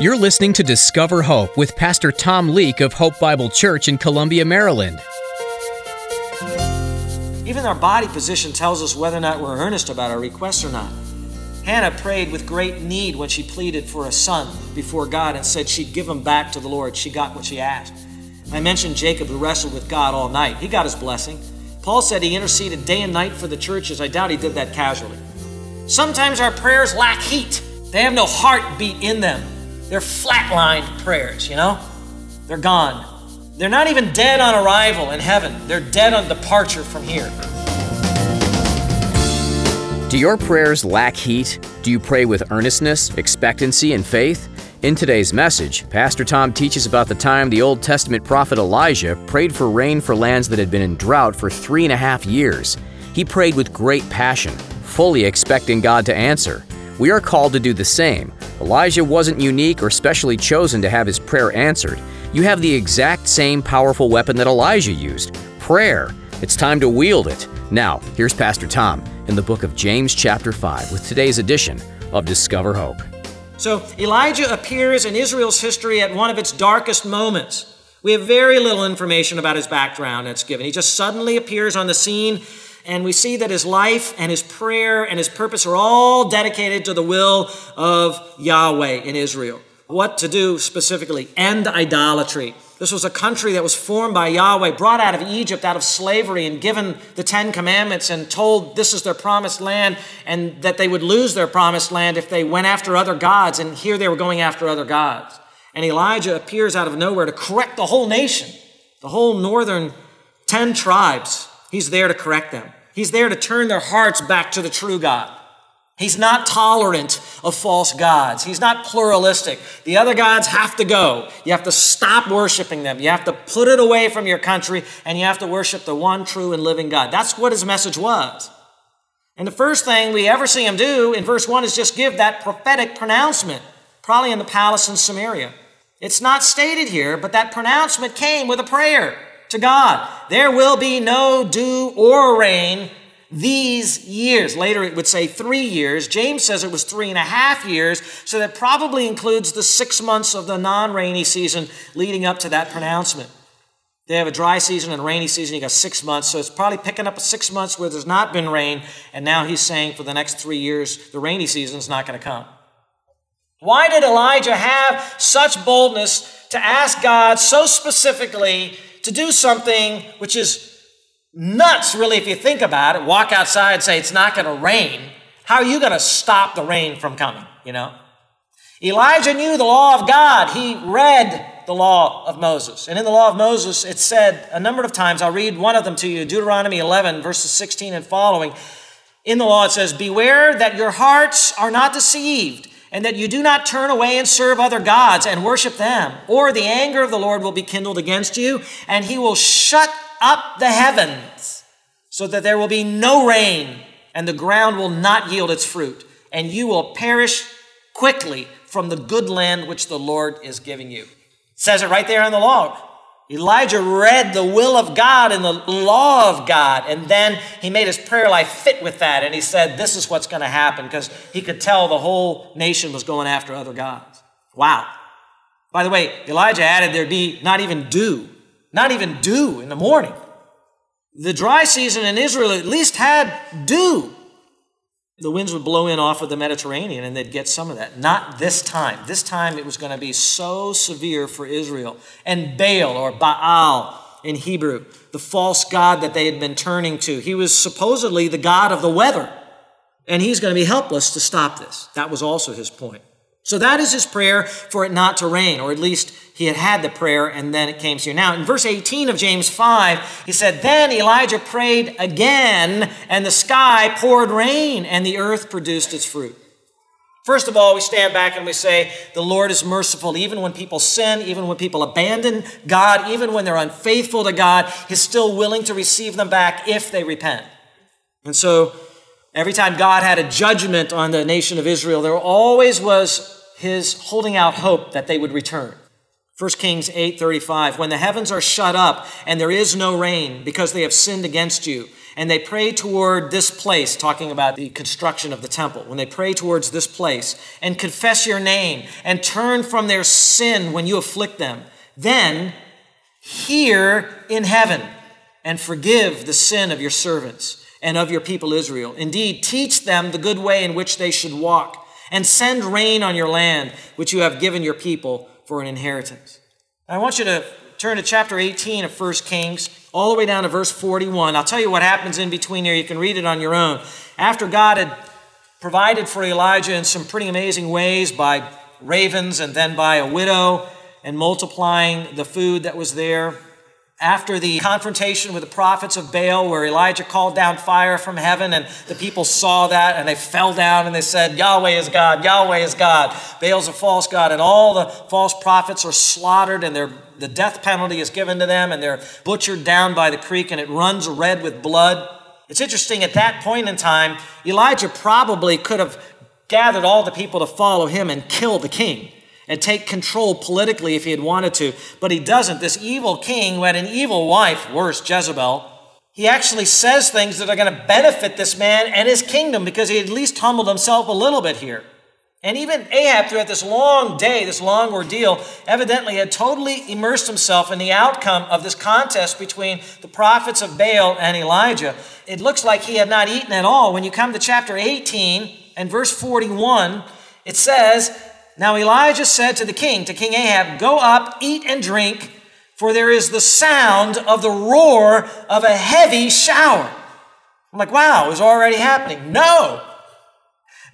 You're listening to Discover Hope with Pastor Tom Leake of Hope Bible Church in Columbia, Maryland. Even our body position tells us whether or not we're earnest about our requests or not. Hannah prayed with great need when she pleaded for a son before God and said she'd give him back to the Lord. She got what she asked. I mentioned Jacob who wrestled with God all night. He got his blessing. Paul said he interceded day and night for the churches. I doubt he did that casually. Sometimes our prayers lack heat, they have no heartbeat in them. They're flatlined prayers, you know? They're gone. They're not even dead on arrival in heaven, they're dead on departure from here. Do your prayers lack heat? Do you pray with earnestness, expectancy, and faith? In today's message, Pastor Tom teaches about the time the Old Testament prophet Elijah prayed for rain for lands that had been in drought for three and a half years. He prayed with great passion, fully expecting God to answer. We are called to do the same. Elijah wasn't unique or specially chosen to have his prayer answered. You have the exact same powerful weapon that Elijah used prayer. It's time to wield it. Now, here's Pastor Tom in the book of James, chapter 5, with today's edition of Discover Hope. So, Elijah appears in Israel's history at one of its darkest moments. We have very little information about his background that's given. He just suddenly appears on the scene and we see that his life and his prayer and his purpose are all dedicated to the will of Yahweh in Israel. What to do specifically? End idolatry. This was a country that was formed by Yahweh, brought out of Egypt, out of slavery, and given the Ten Commandments and told this is their promised land and that they would lose their promised land if they went after other gods. And here they were going after other gods. And Elijah appears out of nowhere to correct the whole nation, the whole northern 10 tribes. He's there to correct them. He's there to turn their hearts back to the true God. He's not tolerant of false gods. He's not pluralistic. The other gods have to go. You have to stop worshiping them. You have to put it away from your country and you have to worship the one true and living God. That's what his message was. And the first thing we ever see him do in verse 1 is just give that prophetic pronouncement, probably in the palace in Samaria. It's not stated here, but that pronouncement came with a prayer to God. There will be no dew or rain these years. Later it would say three years. James says it was three and a half years, so that probably includes the six months of the non rainy season leading up to that pronouncement. They have a dry season and a rainy season. You got six months, so it's probably picking up six months where there's not been rain, and now he's saying for the next three years the rainy season is not going to come. Why did Elijah have such boldness to ask God so specifically to do something which is nuts, really, if you think about it. Walk outside and say it's not going to rain. How are you going to stop the rain from coming? You know? Elijah knew the law of God. He read the law of Moses. And in the law of Moses, it said a number of times, I'll read one of them to you Deuteronomy 11, verses 16 and following. In the law, it says, Beware that your hearts are not deceived and that you do not turn away and serve other gods and worship them, or the anger of the Lord will be kindled against you, and he will shut up the heavens so that there will be no rain, and the ground will not yield its fruit, and you will perish quickly from the good land which the Lord is giving you. It says it right there in the law. Elijah read the will of God and the law of God, and then he made his prayer life fit with that. And he said, This is what's going to happen because he could tell the whole nation was going after other gods. Wow. By the way, Elijah added there'd be not even dew, not even dew in the morning. The dry season in Israel at least had dew the winds would blow in off of the Mediterranean and they'd get some of that. Not this time. This time it was going to be so severe for Israel. And Baal, or Baal in Hebrew, the false god that they had been turning to, he was supposedly the god of the weather. And he's going to be helpless to stop this. That was also his point. So that is his prayer for it not to rain, or at least he had had the prayer and then it came here. Now, in verse 18 of James 5, he said, Then Elijah prayed again, and the sky poured rain, and the earth produced its fruit. First of all, we stand back and we say, The Lord is merciful. Even when people sin, even when people abandon God, even when they're unfaithful to God, He's still willing to receive them back if they repent. And so, every time God had a judgment on the nation of Israel, there always was His holding out hope that they would return. 1 Kings 8:35 When the heavens are shut up and there is no rain because they have sinned against you and they pray toward this place, talking about the construction of the temple, when they pray towards this place and confess your name and turn from their sin when you afflict them, then hear in heaven and forgive the sin of your servants and of your people Israel. Indeed, teach them the good way in which they should walk, and send rain on your land, which you have given your people for an inheritance. I want you to turn to chapter 18 of 1 Kings, all the way down to verse 41. I'll tell you what happens in between here. You can read it on your own. After God had provided for Elijah in some pretty amazing ways by ravens and then by a widow and multiplying the food that was there, after the confrontation with the prophets of Baal, where Elijah called down fire from heaven, and the people saw that and they fell down and they said, Yahweh is God, Yahweh is God, Baal's a false God, and all the false prophets are slaughtered and the death penalty is given to them and they're butchered down by the creek and it runs red with blood. It's interesting, at that point in time, Elijah probably could have gathered all the people to follow him and kill the king and take control politically if he had wanted to. But he doesn't. This evil king who had an evil wife, worse, Jezebel, he actually says things that are going to benefit this man and his kingdom because he at least humbled himself a little bit here. And even Ahab, throughout this long day, this long ordeal, evidently had totally immersed himself in the outcome of this contest between the prophets of Baal and Elijah. It looks like he had not eaten at all. When you come to chapter 18 and verse 41, it says, now Elijah said to the king, to King Ahab, Go up, eat and drink, for there is the sound of the roar of a heavy shower. I'm like, wow, it was already happening. No.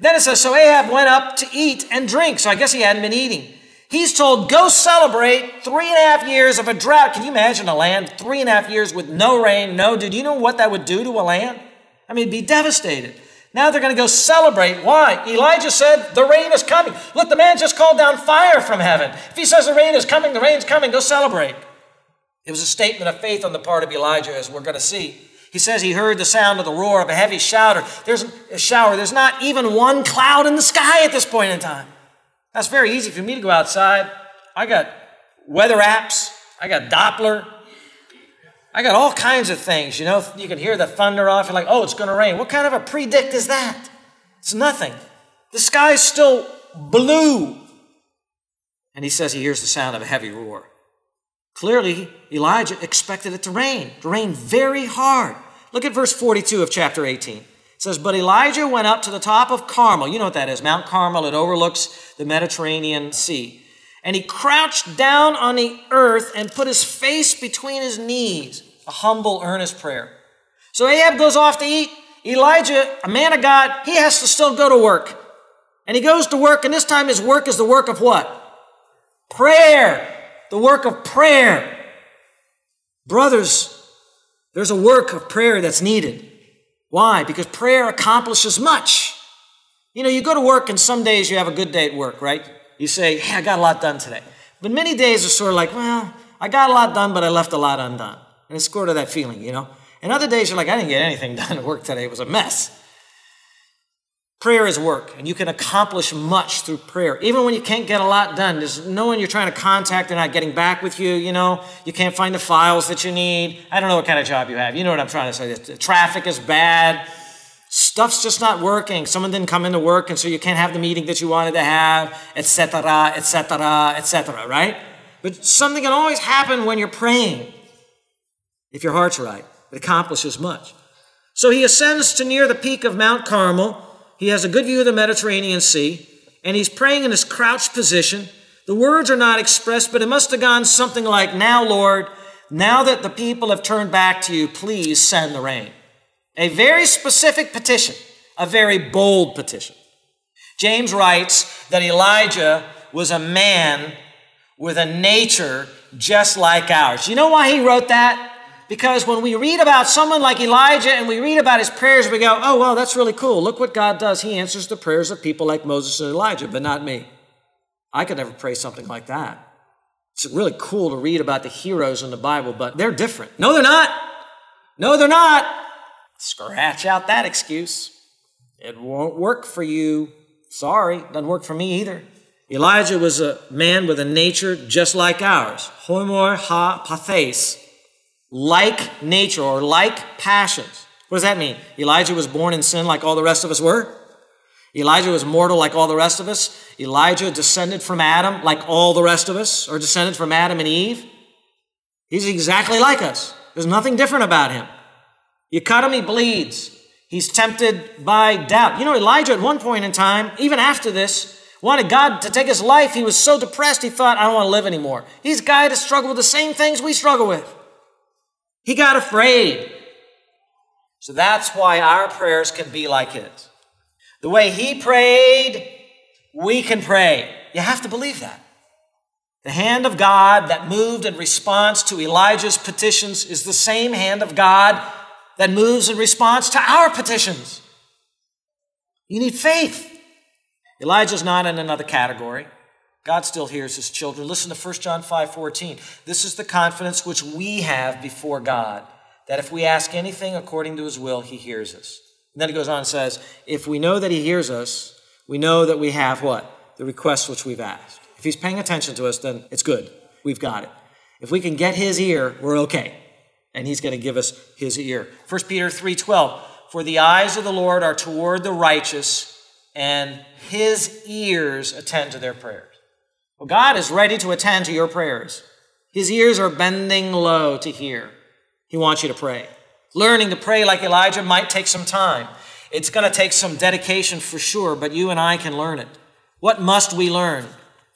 Then it says, So Ahab went up to eat and drink. So I guess he hadn't been eating. He's told, Go celebrate three and a half years of a drought. Can you imagine a land three and a half years with no rain, no? Do you know what that would do to a land? I mean, it'd be devastated. Now they're going to go celebrate. Why? Elijah said, The rain is coming. Look, the man just called down fire from heaven. If he says the rain is coming, the rain's coming, go celebrate. It was a statement of faith on the part of Elijah, as we're going to see. He says he heard the sound of the roar of a heavy shower. There's a shower. There's not even one cloud in the sky at this point in time. That's very easy for me to go outside. I got weather apps. I got Doppler. I got all kinds of things. You know, you can hear the thunder off. You're like, oh, it's going to rain. What kind of a predict is that? It's nothing. The sky's still blue. And he says he hears the sound of a heavy roar. Clearly, Elijah expected it to rain, to rain very hard. Look at verse 42 of chapter 18. It says, But Elijah went up to the top of Carmel. You know what that is Mount Carmel. It overlooks the Mediterranean Sea. And he crouched down on the earth and put his face between his knees. A humble, earnest prayer. So Ahab goes off to eat. Elijah, a man of God, he has to still go to work. And he goes to work, and this time his work is the work of what? Prayer. The work of prayer. Brothers, there's a work of prayer that's needed. Why? Because prayer accomplishes much. You know, you go to work, and some days you have a good day at work, right? You say, hey, I got a lot done today. But many days are sort of like, well, I got a lot done, but I left a lot undone. And it's sort of that feeling, you know? And other days you're like, I didn't get anything done at work today. It was a mess. Prayer is work, and you can accomplish much through prayer. Even when you can't get a lot done, there's no one you're trying to contact, they're not getting back with you, you know? You can't find the files that you need. I don't know what kind of job you have. You know what I'm trying to say. The traffic is bad stuff's just not working. Someone didn't come into work, and so you can't have the meeting that you wanted to have, etc., etc., etc., right? But something can always happen when you're praying if your heart's right. It accomplishes much. So he ascends to near the peak of Mount Carmel. He has a good view of the Mediterranean Sea, and he's praying in his crouched position. The words are not expressed, but it must have gone something like, Now, Lord, now that the people have turned back to you, please send the rain. A very specific petition, a very bold petition. James writes that Elijah was a man with a nature just like ours. You know why he wrote that? Because when we read about someone like Elijah and we read about his prayers, we go, oh, well, that's really cool. Look what God does. He answers the prayers of people like Moses and Elijah, but not me. I could never pray something like that. It's really cool to read about the heroes in the Bible, but they're different. No, they're not. No, they're not. Scratch out that excuse. It won't work for you. Sorry, doesn't work for me either. Elijah was a man with a nature just like ours. Homoiopathes. Like nature or like passions. What does that mean? Elijah was born in sin like all the rest of us were? Elijah was mortal like all the rest of us? Elijah descended from Adam like all the rest of us, or descended from Adam and Eve? He's exactly like us. There's nothing different about him. You cut him, he bleeds. He's tempted by doubt. You know, Elijah at one point in time, even after this, wanted God to take his life. He was so depressed, he thought, I don't want to live anymore. He's a guy that struggled with the same things we struggle with. He got afraid. So that's why our prayers can be like his. The way he prayed, we can pray. You have to believe that. The hand of God that moved in response to Elijah's petitions is the same hand of God that moves in response to our petitions. You need faith. Elijah's not in another category. God still hears his children. Listen to 1 John 5 14. This is the confidence which we have before God, that if we ask anything according to his will, he hears us. And then he goes on and says, If we know that he hears us, we know that we have what? The request which we've asked. If he's paying attention to us, then it's good. We've got it. If we can get his ear, we're okay. And he's going to give us his ear. 1 Peter 3:12. For the eyes of the Lord are toward the righteous, and his ears attend to their prayers. Well, God is ready to attend to your prayers. His ears are bending low to hear. He wants you to pray. Learning to pray like Elijah might take some time. It's going to take some dedication for sure, but you and I can learn it. What must we learn?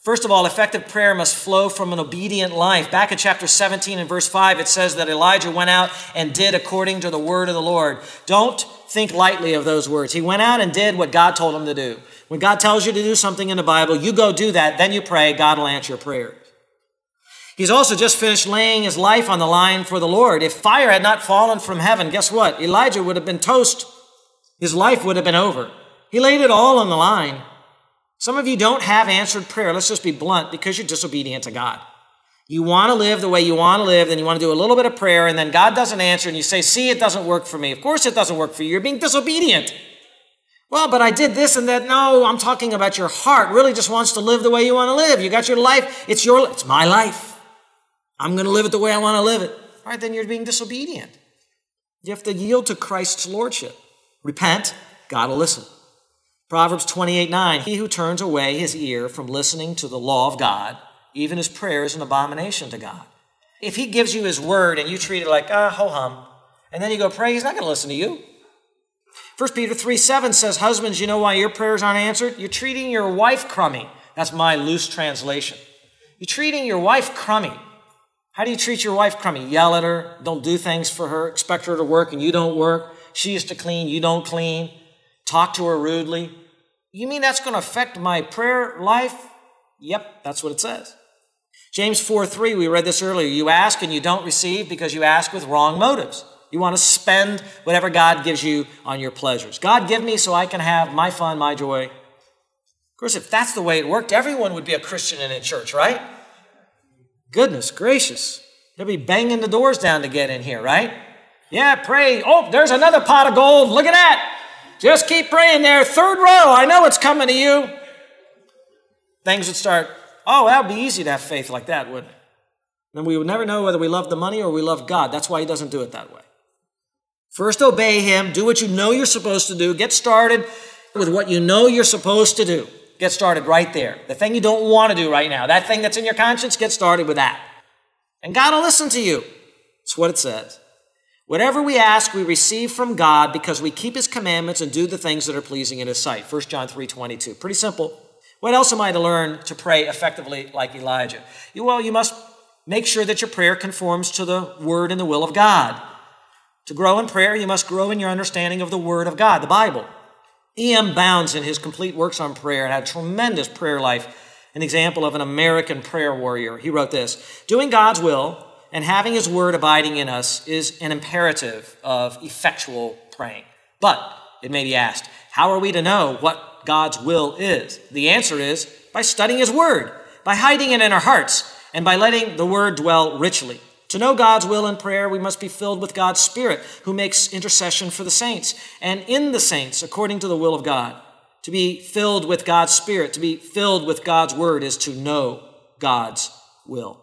First of all, effective prayer must flow from an obedient life. Back in chapter 17 and verse 5, it says that Elijah went out and did according to the word of the Lord. Don't think lightly of those words. He went out and did what God told him to do. When God tells you to do something in the Bible, you go do that, then you pray, God will answer your prayers. He's also just finished laying his life on the line for the Lord. If fire had not fallen from heaven, guess what? Elijah would have been toast. His life would have been over. He laid it all on the line. Some of you don't have answered prayer, let's just be blunt, because you're disobedient to God. You want to live the way you want to live, then you want to do a little bit of prayer, and then God doesn't answer, and you say, See, it doesn't work for me. Of course, it doesn't work for you. You're being disobedient. Well, but I did this and that. No, I'm talking about your heart really just wants to live the way you want to live. You got your life. It's your, it's my life. I'm going to live it the way I want to live it. All right, then you're being disobedient. You have to yield to Christ's lordship. Repent, God will listen. Proverbs 28 9, he who turns away his ear from listening to the law of God, even his prayer is an abomination to God. If he gives you his word and you treat it like, ah, ho hum, and then you go pray, he's not going to listen to you. 1 Peter 3 7 says, Husbands, you know why your prayers aren't answered? You're treating your wife crummy. That's my loose translation. You're treating your wife crummy. How do you treat your wife crummy? Yell at her, don't do things for her, expect her to work and you don't work. She used to clean, you don't clean talk to her rudely. You mean that's going to affect my prayer life? Yep, that's what it says. James 4 3, we read this earlier. You ask and you don't receive because you ask with wrong motives. You want to spend whatever God gives you on your pleasures. God, give me so I can have my fun, my joy. Of course, if that's the way it worked, everyone would be a Christian in a church, right? Goodness gracious. They'll be banging the doors down to get in here, right? Yeah, pray. Oh, there's another pot of gold. Look at that. Just keep praying there. Third row, I know it's coming to you. Things would start, oh, that would be easy to have faith like that, wouldn't it? Then we would never know whether we love the money or we love God. That's why He doesn't do it that way. First, obey Him. Do what you know you're supposed to do. Get started with what you know you're supposed to do. Get started right there. The thing you don't want to do right now, that thing that's in your conscience, get started with that. And God will listen to you. That's what it says. Whatever we ask, we receive from God because we keep his commandments and do the things that are pleasing in his sight. 1 John 3 22. Pretty simple. What else am I to learn to pray effectively like Elijah? Well, you must make sure that your prayer conforms to the word and the will of God. To grow in prayer, you must grow in your understanding of the word of God, the Bible. E.M. Bounds, in his complete works on prayer, had a tremendous prayer life, an example of an American prayer warrior. He wrote this Doing God's will and having His Word abiding in us is an imperative of effectual praying. But it may be asked, how are we to know what God's will is? The answer is by studying His Word, by hiding it in our hearts, and by letting the Word dwell richly. To know God's will in prayer, we must be filled with God's Spirit, who makes intercession for the saints, and in the saints, according to the will of God. To be filled with God's Spirit, to be filled with God's Word, is to know God's will.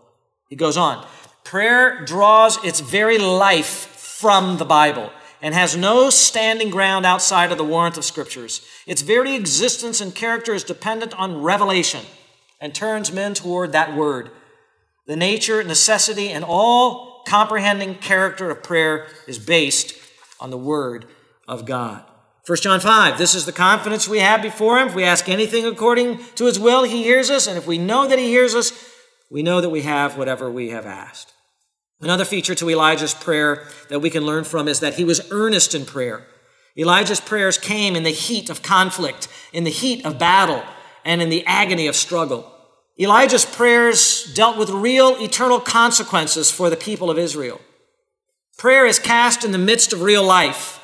He goes on, Prayer draws its very life from the Bible. and has no standing ground outside of the warrant of Scriptures. Its very existence and character is dependent on revelation and turns men toward that word. The nature, necessity, and all comprehending character of prayer is based on the Word of God. 1 John 5, this is the confidence we have before Him. If we ask anything according to His will, He hears us. And if we know that He hears us, we know that we have whatever we have asked. Another feature to Elijah's prayer that we can learn from is that he was earnest in prayer. Elijah's prayers came in the heat of conflict, in the heat of battle, and in the agony of struggle. Elijah's prayers dealt with real eternal consequences for the people of Israel. Prayer is cast in the midst of real life.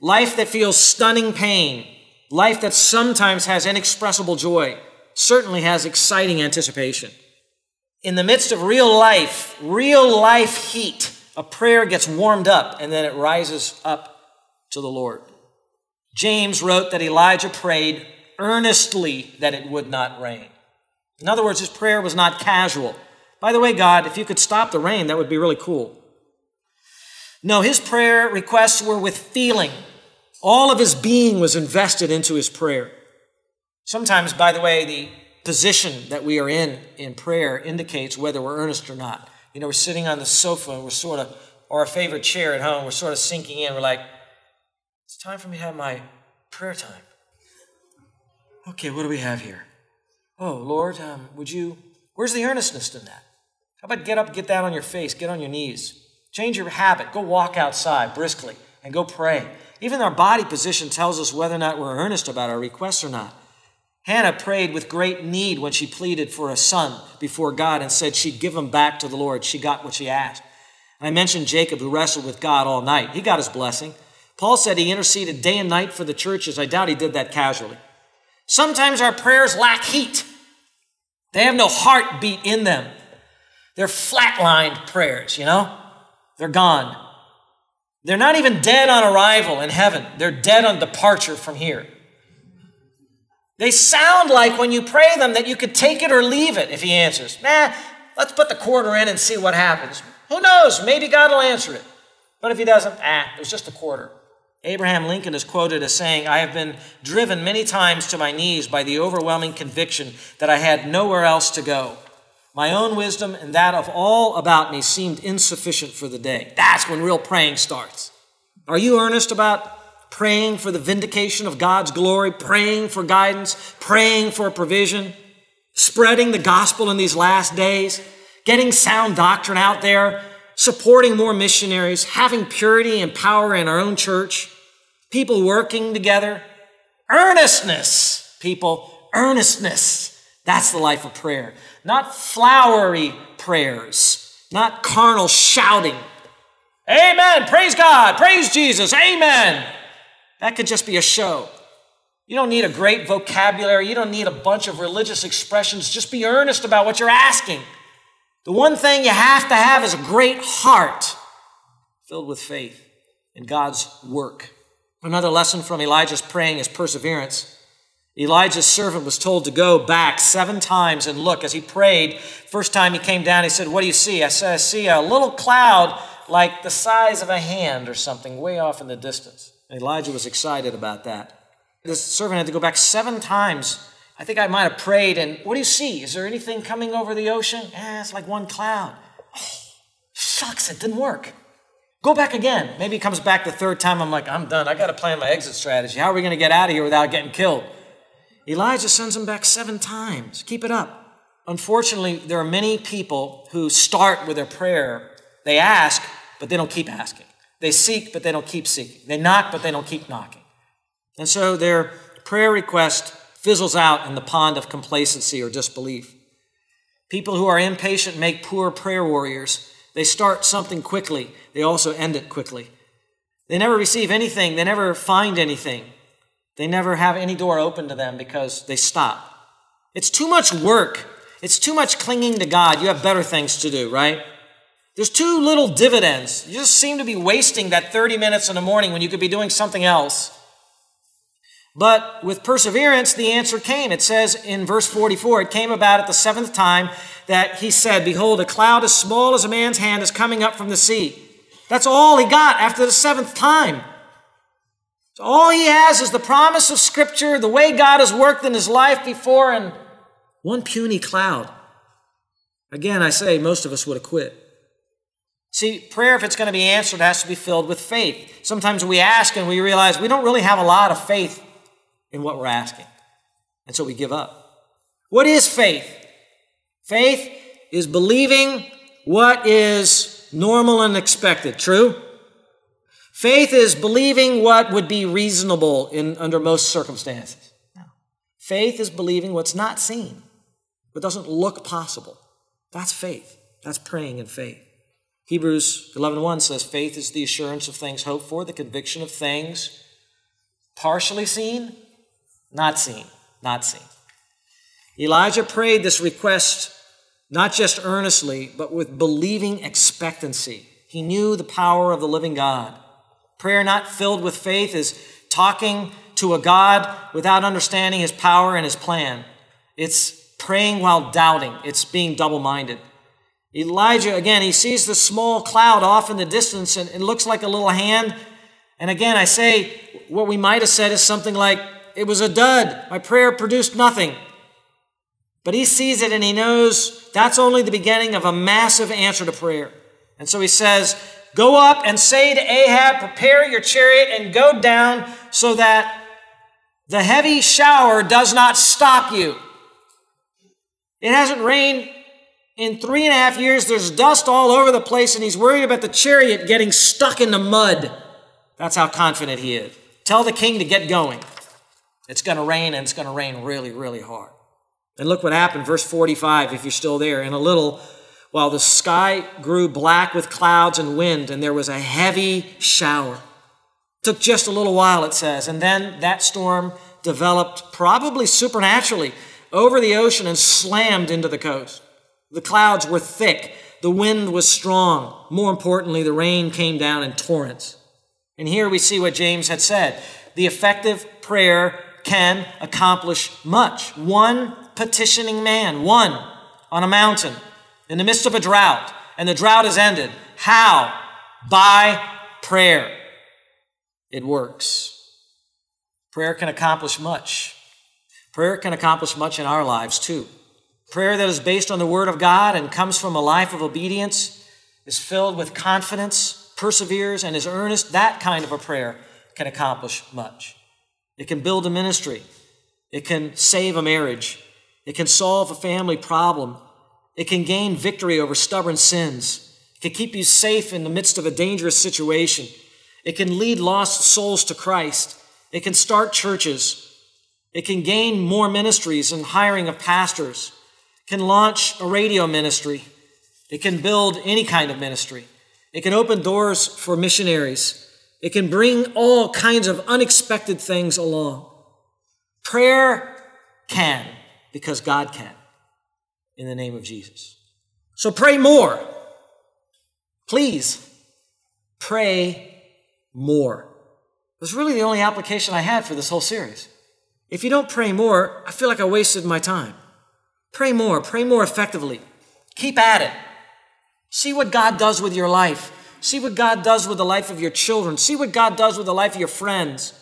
Life that feels stunning pain, life that sometimes has inexpressible joy, certainly has exciting anticipation. In the midst of real life, real life heat, a prayer gets warmed up and then it rises up to the Lord. James wrote that Elijah prayed earnestly that it would not rain. In other words, his prayer was not casual. By the way, God, if you could stop the rain, that would be really cool. No, his prayer requests were with feeling. All of his being was invested into his prayer. Sometimes, by the way, the position that we are in in prayer indicates whether we're earnest or not. You know, we're sitting on the sofa and we're sort of, or a favorite chair at home, we're sort of sinking in. We're like, it's time for me to have my prayer time. Okay, what do we have here? Oh, Lord, um, would you, where's the earnestness in that? How about get up, get down on your face, get on your knees? Change your habit. Go walk outside briskly and go pray. Even our body position tells us whether or not we're earnest about our requests or not. Hannah prayed with great need when she pleaded for a son before God and said she'd give him back to the Lord. She got what she asked. And I mentioned Jacob, who wrestled with God all night. He got his blessing. Paul said he interceded day and night for the churches. I doubt he did that casually. Sometimes our prayers lack heat, they have no heartbeat in them. They're flatlined prayers, you know? They're gone. They're not even dead on arrival in heaven, they're dead on departure from here. They sound like when you pray them that you could take it or leave it if he answers. Nah, let's put the quarter in and see what happens. Who knows? Maybe God will answer it. But if he doesn't, ah, it was just a quarter. Abraham Lincoln is quoted as saying, I have been driven many times to my knees by the overwhelming conviction that I had nowhere else to go. My own wisdom and that of all about me seemed insufficient for the day. That's when real praying starts. Are you earnest about praying for the vindication of God's glory, praying for guidance, praying for provision, spreading the gospel in these last days, getting sound doctrine out there, supporting more missionaries, having purity and power in our own church, people working together? Earnestness, people, earnestness. That's the life of prayer. Not flowery prayers, not carnal shouting. Amen. Praise God. Praise Jesus. Amen. That could just be a show. You don't need a great vocabulary. You don't need a bunch of religious expressions. Just be earnest about what you're asking. The one thing you have to have is a great heart filled with faith in God's work. Another lesson from Elijah's praying is perseverance. Elijah's servant was told to go back seven times and look. As he prayed, first time he came down, he said, What do you see? I said, I see a little cloud like the size of a hand or something way off in the distance. Elijah was excited about that. The servant had to go back seven times. I think I might have prayed, and what do you see? Is there anything coming over the ocean? Eh, it's like one cloud. Oh, shucks, it didn't work. Go back again. Maybe he comes back the third time. I'm like, I'm done. I got to plan my exit strategy. How are we going to get out of here without getting killed? Elijah sends him back seven times. Keep it up. Unfortunately, there are many people who start with their prayer. They ask, but they don't keep asking. They seek, but they don't keep seeking. They knock, but they don't keep knocking. And so their prayer request fizzles out in the pond of complacency or disbelief. People who are impatient make poor prayer warriors. They start something quickly, they also end it quickly. They never receive anything, they never find anything. They never have any door open to them because they stop. It's too much work. It's too much clinging to God. You have better things to do, right? There's too little dividends. You just seem to be wasting that 30 minutes in the morning when you could be doing something else. But with perseverance, the answer came. It says in verse 44 it came about at the seventh time that he said, Behold, a cloud as small as a man's hand is coming up from the sea. That's all he got after the seventh time. So all he has is the promise of Scripture, the way God has worked in his life before, and one puny cloud. Again, I say most of us would have quit. See, prayer, if it's going to be answered, has to be filled with faith. Sometimes we ask and we realize we don't really have a lot of faith in what we're asking. And so we give up. What is faith? Faith is believing what is normal and expected. True? Faith is believing what would be reasonable in, under most circumstances. No. Faith is believing what's not seen, what doesn't look possible. That's faith. That's praying in faith. Hebrews 11:1 says faith is the assurance of things hoped for, the conviction of things partially seen, not seen, not seen. Elijah prayed this request not just earnestly, but with believing expectancy. He knew the power of the living God. Prayer not filled with faith is talking to a God without understanding his power and his plan. It's praying while doubting, it's being double minded. Elijah, again, he sees the small cloud off in the distance and it looks like a little hand. And again, I say what we might have said is something like, It was a dud. My prayer produced nothing. But he sees it and he knows that's only the beginning of a massive answer to prayer. And so he says, Go up and say to Ahab, Prepare your chariot and go down so that the heavy shower does not stop you. It hasn't rained in three and a half years. There's dust all over the place, and he's worried about the chariot getting stuck in the mud. That's how confident he is. Tell the king to get going. It's going to rain, and it's going to rain really, really hard. And look what happened, verse 45, if you're still there. In a little, while the sky grew black with clouds and wind, and there was a heavy shower. It took just a little while, it says. And then that storm developed, probably supernaturally, over the ocean and slammed into the coast. The clouds were thick, the wind was strong. More importantly, the rain came down in torrents. And here we see what James had said the effective prayer can accomplish much. One petitioning man, one on a mountain in the midst of a drought, and the drought is ended. How? By prayer. It works. Prayer can accomplish much. Prayer can accomplish much in our lives too. Prayer that is based on the Word of God and comes from a life of obedience is filled with confidence, perseveres, and is earnest. That kind of a prayer can accomplish much. It can build a ministry. It can save a marriage. It can solve a family problem. It can gain victory over stubborn sins. It can keep you safe in the midst of a dangerous situation. It can lead lost souls to Christ. It can start churches. It can gain more ministries and hiring of pastors. Can launch a radio ministry. It can build any kind of ministry. It can open doors for missionaries. It can bring all kinds of unexpected things along. Prayer can because God can in the name of Jesus. So pray more. Please pray more. That's really the only application I had for this whole series. If you don't pray more, I feel like I wasted my time. Pray more, pray more effectively. Keep at it. See what God does with your life. See what God does with the life of your children. See what God does with the life of your friends.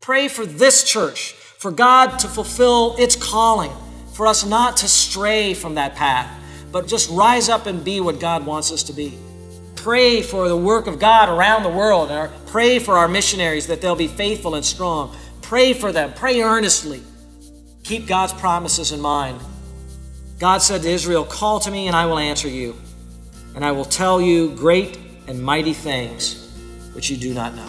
Pray for this church, for God to fulfill its calling, for us not to stray from that path, but just rise up and be what God wants us to be. Pray for the work of God around the world, pray for our missionaries that they'll be faithful and strong. Pray for them, pray earnestly. Keep God's promises in mind. God said to Israel, Call to me, and I will answer you, and I will tell you great and mighty things which you do not know.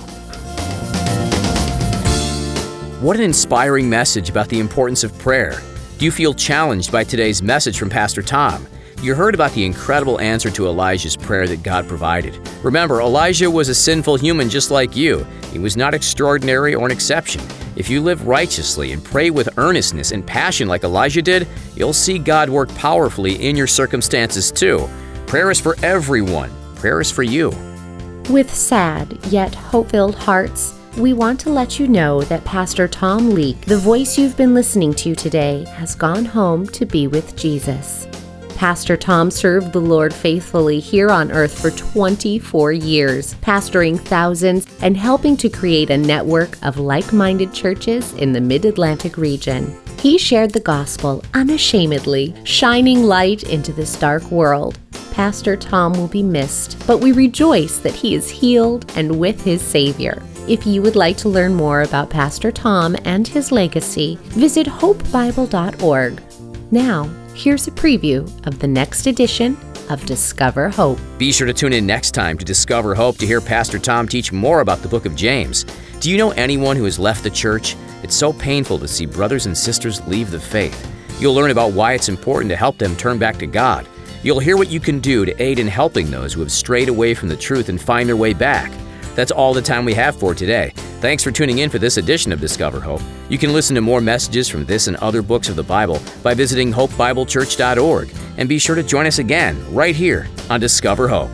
What an inspiring message about the importance of prayer. Do you feel challenged by today's message from Pastor Tom? You heard about the incredible answer to Elijah's prayer that God provided. Remember, Elijah was a sinful human just like you. He was not extraordinary or an exception. If you live righteously and pray with earnestness and passion like Elijah did, you'll see God work powerfully in your circumstances too. Prayer is for everyone. Prayer is for you. With sad yet hope filled hearts, we want to let you know that Pastor Tom Leake, the voice you've been listening to today, has gone home to be with Jesus. Pastor Tom served the Lord faithfully here on earth for 24 years, pastoring thousands and helping to create a network of like minded churches in the mid Atlantic region. He shared the gospel unashamedly, shining light into this dark world. Pastor Tom will be missed, but we rejoice that he is healed and with his Savior. If you would like to learn more about Pastor Tom and his legacy, visit hopebible.org. Now, here's a preview of the next edition of Discover Hope. Be sure to tune in next time to Discover Hope to hear Pastor Tom teach more about the book of James. Do you know anyone who has left the church? It's so painful to see brothers and sisters leave the faith. You'll learn about why it's important to help them turn back to God. You'll hear what you can do to aid in helping those who have strayed away from the truth and find their way back. That's all the time we have for today. Thanks for tuning in for this edition of Discover Hope. You can listen to more messages from this and other books of the Bible by visiting hopebiblechurch.org. And be sure to join us again right here on Discover Hope.